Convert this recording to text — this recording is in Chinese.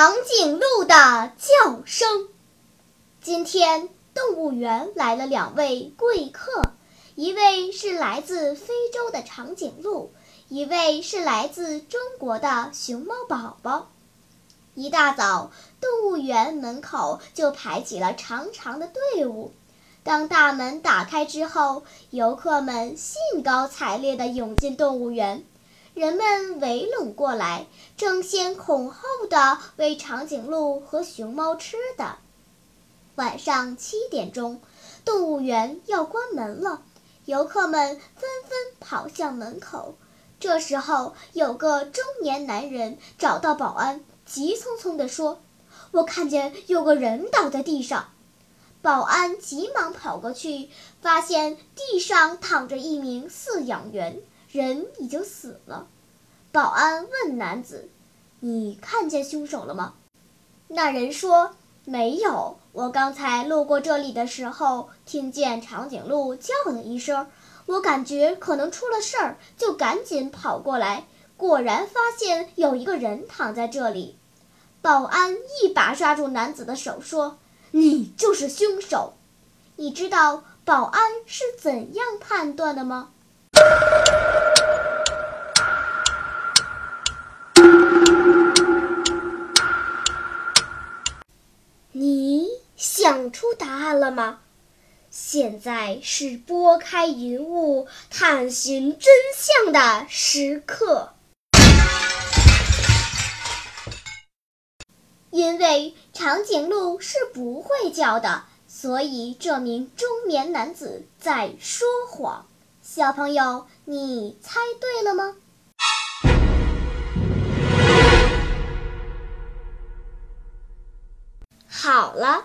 长颈鹿的叫声。今天动物园来了两位贵客，一位是来自非洲的长颈鹿。一位是来自中国的熊猫宝宝。一大早，动物园门口就排起了长长的队伍。当大门打开之后，游客们兴高采烈地涌进动物园，人们围拢过来，争先恐后的喂长颈鹿和熊猫吃的。晚上七点钟，动物园要关门了，游客们纷纷跑向门口。这时候，有个中年男人找到保安，急匆匆地说：“我看见有个人倒在地上。”保安急忙跑过去，发现地上躺着一名饲养员，人已经死了。保安问男子：“你看见凶手了吗？”那人说：“没有，我刚才路过这里的时候，听见长颈鹿叫了一声。”我感觉可能出了事儿，就赶紧跑过来，果然发现有一个人躺在这里。保安一把抓住男子的手，说：“你就是凶手。”你知道保安是怎样判断的吗？想出答案了吗？现在是拨开云雾探寻真相的时刻。因为长颈鹿是不会叫的，所以这名中年男子在说谎。小朋友，你猜对了吗？好了。